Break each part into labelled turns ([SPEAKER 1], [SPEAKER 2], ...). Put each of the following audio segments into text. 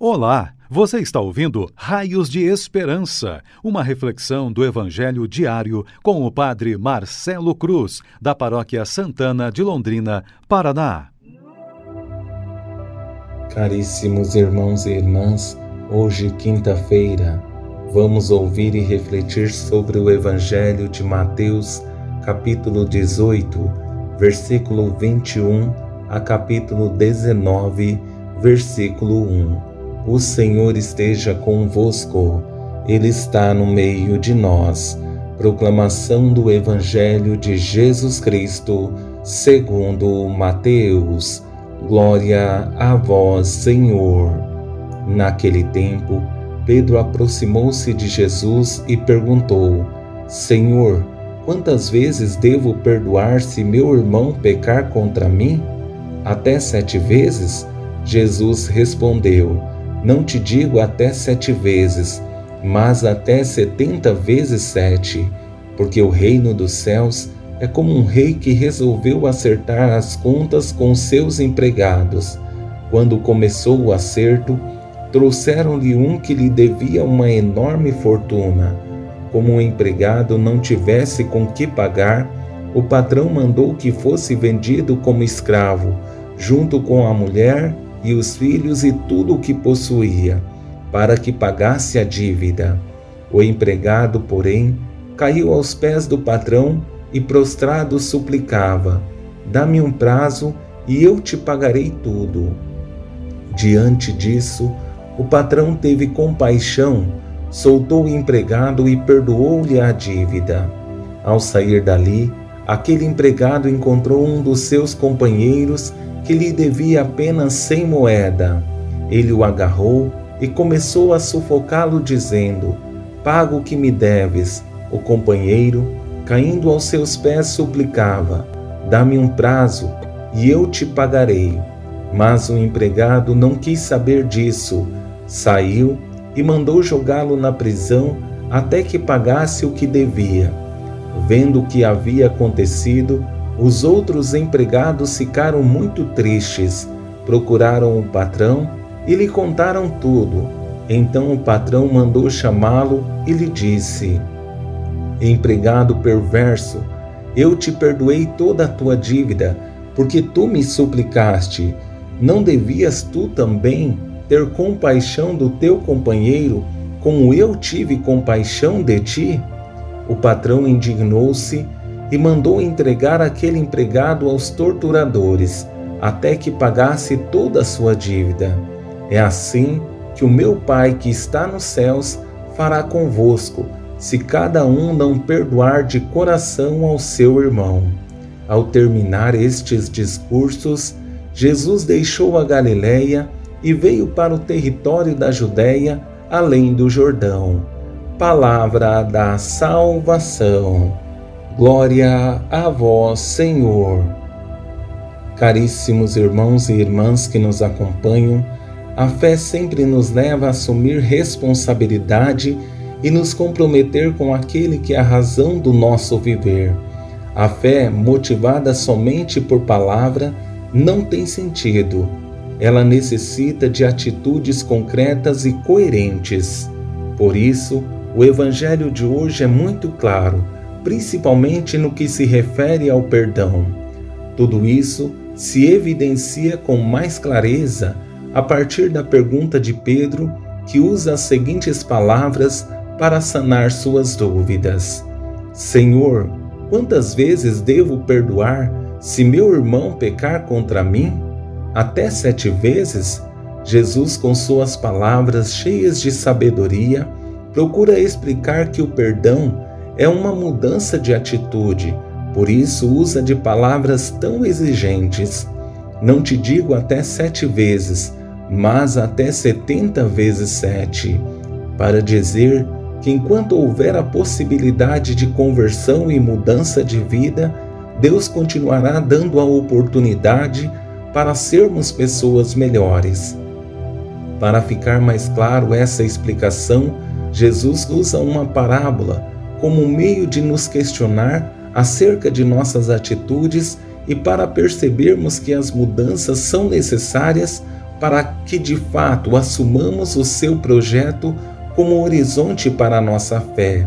[SPEAKER 1] Olá, você está ouvindo Raios de Esperança, uma reflexão do Evangelho diário com o Padre Marcelo Cruz, da Paróquia Santana de Londrina, Paraná.
[SPEAKER 2] Caríssimos irmãos e irmãs, hoje, quinta-feira, vamos ouvir e refletir sobre o Evangelho de Mateus, capítulo 18, versículo 21 a capítulo 19, versículo 1. O Senhor esteja convosco, Ele está no meio de nós. Proclamação do Evangelho de Jesus Cristo, segundo Mateus. Glória a vós, Senhor. Naquele tempo, Pedro aproximou-se de Jesus e perguntou: Senhor, quantas vezes devo perdoar se meu irmão pecar contra mim? Até sete vezes? Jesus respondeu: não te digo até sete vezes, mas até setenta vezes sete, porque o reino dos céus é como um rei que resolveu acertar as contas com seus empregados. Quando começou o acerto, trouxeram-lhe um que lhe devia uma enorme fortuna. Como o empregado não tivesse com que pagar, o patrão mandou que fosse vendido como escravo, junto com a mulher e os filhos e tudo o que possuía, para que pagasse a dívida. O empregado, porém, caiu aos pés do patrão e prostrado suplicava: Dá-me um prazo e eu te pagarei tudo. Diante disso, o patrão teve compaixão, soltou o empregado e perdoou-lhe a dívida. Ao sair dali, aquele empregado encontrou um dos seus companheiros que lhe devia apenas cem moeda. Ele o agarrou e começou a sufocá-lo, dizendo: Paga o que me deves. O companheiro, caindo aos seus pés, suplicava: Dá-me um prazo e eu te pagarei. Mas o empregado não quis saber disso. Saiu e mandou jogá-lo na prisão até que pagasse o que devia. Vendo o que havia acontecido, os outros empregados ficaram muito tristes, procuraram o patrão e lhe contaram tudo. Então o patrão mandou chamá-lo e lhe disse: Empregado perverso, eu te perdoei toda a tua dívida, porque tu me suplicaste. Não devias tu também ter compaixão do teu companheiro, como eu tive compaixão de ti? O patrão indignou-se e mandou entregar aquele empregado aos torturadores, até que pagasse toda a sua dívida. É assim que o meu Pai que está nos céus fará convosco, se cada um não perdoar de coração ao seu irmão. Ao terminar estes discursos, Jesus deixou a Galiléia e veio para o território da Judéia, além do Jordão. Palavra da salvação. Glória a vós, Senhor. Caríssimos irmãos e irmãs que nos acompanham, a fé sempre nos leva a assumir responsabilidade e nos comprometer com aquele que é a razão do nosso viver. A fé, motivada somente por palavra, não tem sentido. Ela necessita de atitudes concretas e coerentes. Por isso, o Evangelho de hoje é muito claro principalmente no que se refere ao perdão. Tudo isso se evidencia com mais clareza a partir da pergunta de Pedro, que usa as seguintes palavras para sanar suas dúvidas: Senhor, quantas vezes devo perdoar se meu irmão pecar contra mim? Até sete vezes? Jesus, com suas palavras cheias de sabedoria, procura explicar que o perdão é uma mudança de atitude, por isso usa de palavras tão exigentes. Não te digo até sete vezes, mas até setenta vezes sete, para dizer que enquanto houver a possibilidade de conversão e mudança de vida, Deus continuará dando a oportunidade para sermos pessoas melhores. Para ficar mais claro essa explicação, Jesus usa uma parábola como meio de nos questionar acerca de nossas atitudes e para percebermos que as mudanças são necessárias para que de fato assumamos o seu projeto como horizonte para a nossa fé.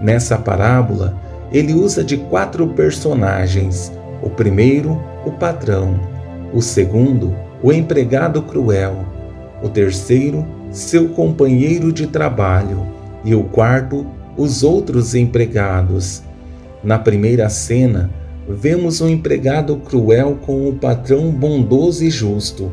[SPEAKER 2] Nessa parábola, ele usa de quatro personagens: o primeiro, o patrão, o segundo, o empregado cruel, o terceiro, seu companheiro de trabalho, e o quarto, os outros empregados. Na primeira cena, vemos um empregado cruel com o patrão bondoso e justo.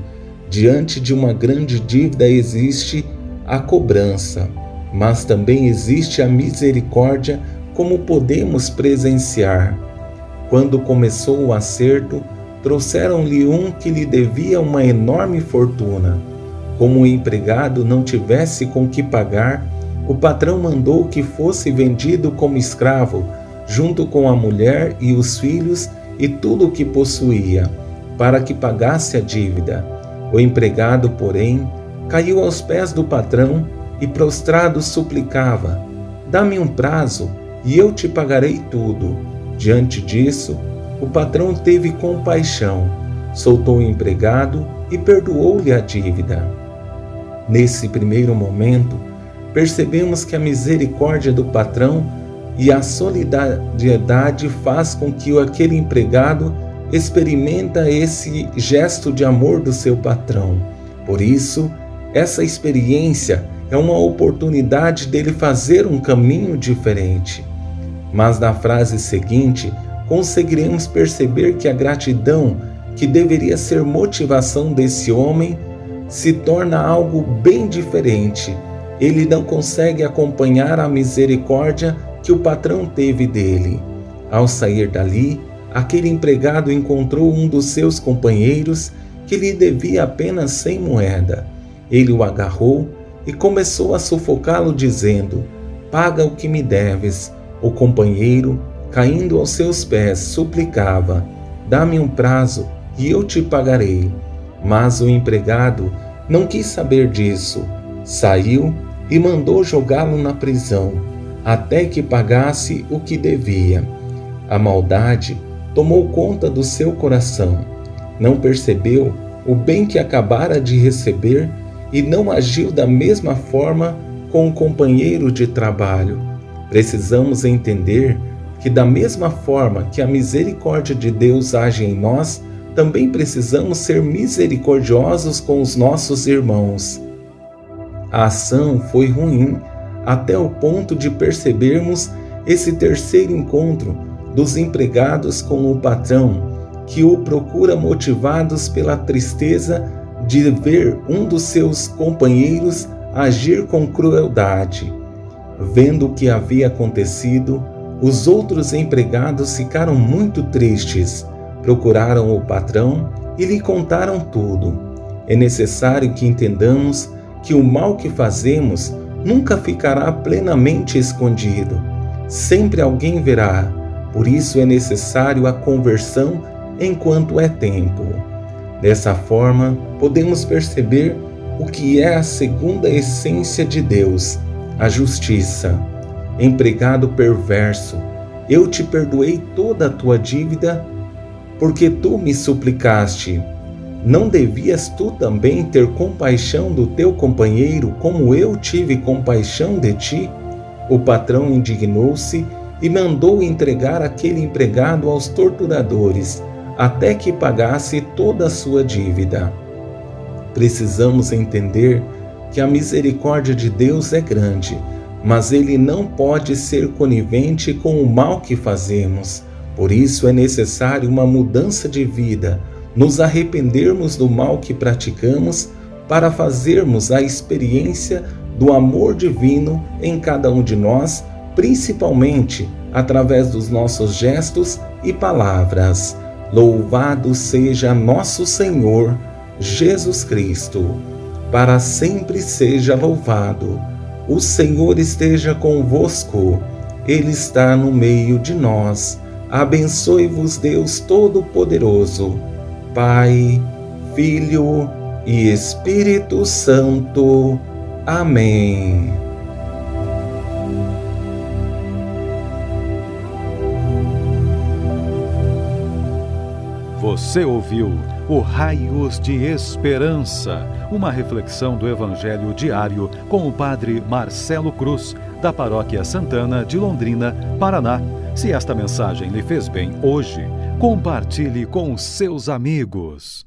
[SPEAKER 2] Diante de uma grande dívida existe a cobrança, mas também existe a misericórdia, como podemos presenciar. Quando começou o acerto, trouxeram-lhe um que lhe devia uma enorme fortuna. Como o empregado não tivesse com que pagar, o patrão mandou que fosse vendido como escravo, junto com a mulher e os filhos e tudo o que possuía, para que pagasse a dívida. O empregado, porém, caiu aos pés do patrão e prostrado suplicava: Dá-me um prazo e eu te pagarei tudo. Diante disso, o patrão teve compaixão, soltou o empregado e perdoou-lhe a dívida. Nesse primeiro momento, percebemos que a misericórdia do patrão e a solidariedade faz com que aquele empregado experimenta esse gesto de amor do seu patrão. Por isso, essa experiência é uma oportunidade dele fazer um caminho diferente. Mas na frase seguinte, conseguiremos perceber que a gratidão, que deveria ser motivação desse homem, se torna algo bem diferente ele não consegue acompanhar a misericórdia que o patrão teve dele. Ao sair dali, aquele empregado encontrou um dos seus companheiros que lhe devia apenas cem moeda. Ele o agarrou e começou a sufocá-lo, dizendo: Paga o que me deves. O companheiro, caindo aos seus pés, suplicava: Dá-me um prazo e eu te pagarei. Mas o empregado não quis saber disso. Saiu e mandou jogá-lo na prisão, até que pagasse o que devia. A maldade tomou conta do seu coração. Não percebeu o bem que acabara de receber e não agiu da mesma forma com o companheiro de trabalho. Precisamos entender que, da mesma forma que a misericórdia de Deus age em nós, também precisamos ser misericordiosos com os nossos irmãos. A ação foi ruim até o ponto de percebermos esse terceiro encontro dos empregados com o patrão, que o procura motivados pela tristeza de ver um dos seus companheiros agir com crueldade. Vendo o que havia acontecido, os outros empregados ficaram muito tristes, procuraram o patrão e lhe contaram tudo. É necessário que entendamos que o mal que fazemos nunca ficará plenamente escondido. Sempre alguém verá, por isso é necessário a conversão enquanto é tempo. Dessa forma, podemos perceber o que é a segunda essência de Deus, a justiça. Empregado perverso, eu te perdoei toda a tua dívida, porque tu me suplicaste não devias tu também ter compaixão do teu companheiro, como eu tive compaixão de ti? O patrão indignou-se e mandou entregar aquele empregado aos torturadores, até que pagasse toda a sua dívida. Precisamos entender que a misericórdia de Deus é grande, mas ele não pode ser conivente com o mal que fazemos. Por isso é necessário uma mudança de vida nos arrependermos do mal que praticamos para fazermos a experiência do amor divino em cada um de nós, principalmente através dos nossos gestos e palavras. Louvado seja nosso Senhor Jesus Cristo, para sempre seja louvado. O Senhor esteja convosco, Ele está no meio de nós. Abençoe-vos, Deus Todo-Poderoso. Pai, Filho e Espírito Santo. Amém.
[SPEAKER 1] Você ouviu o Raios de Esperança, uma reflexão do Evangelho diário com o Padre Marcelo Cruz, da Paróquia Santana de Londrina, Paraná. Se esta mensagem lhe fez bem hoje, compartilhe com seus amigos.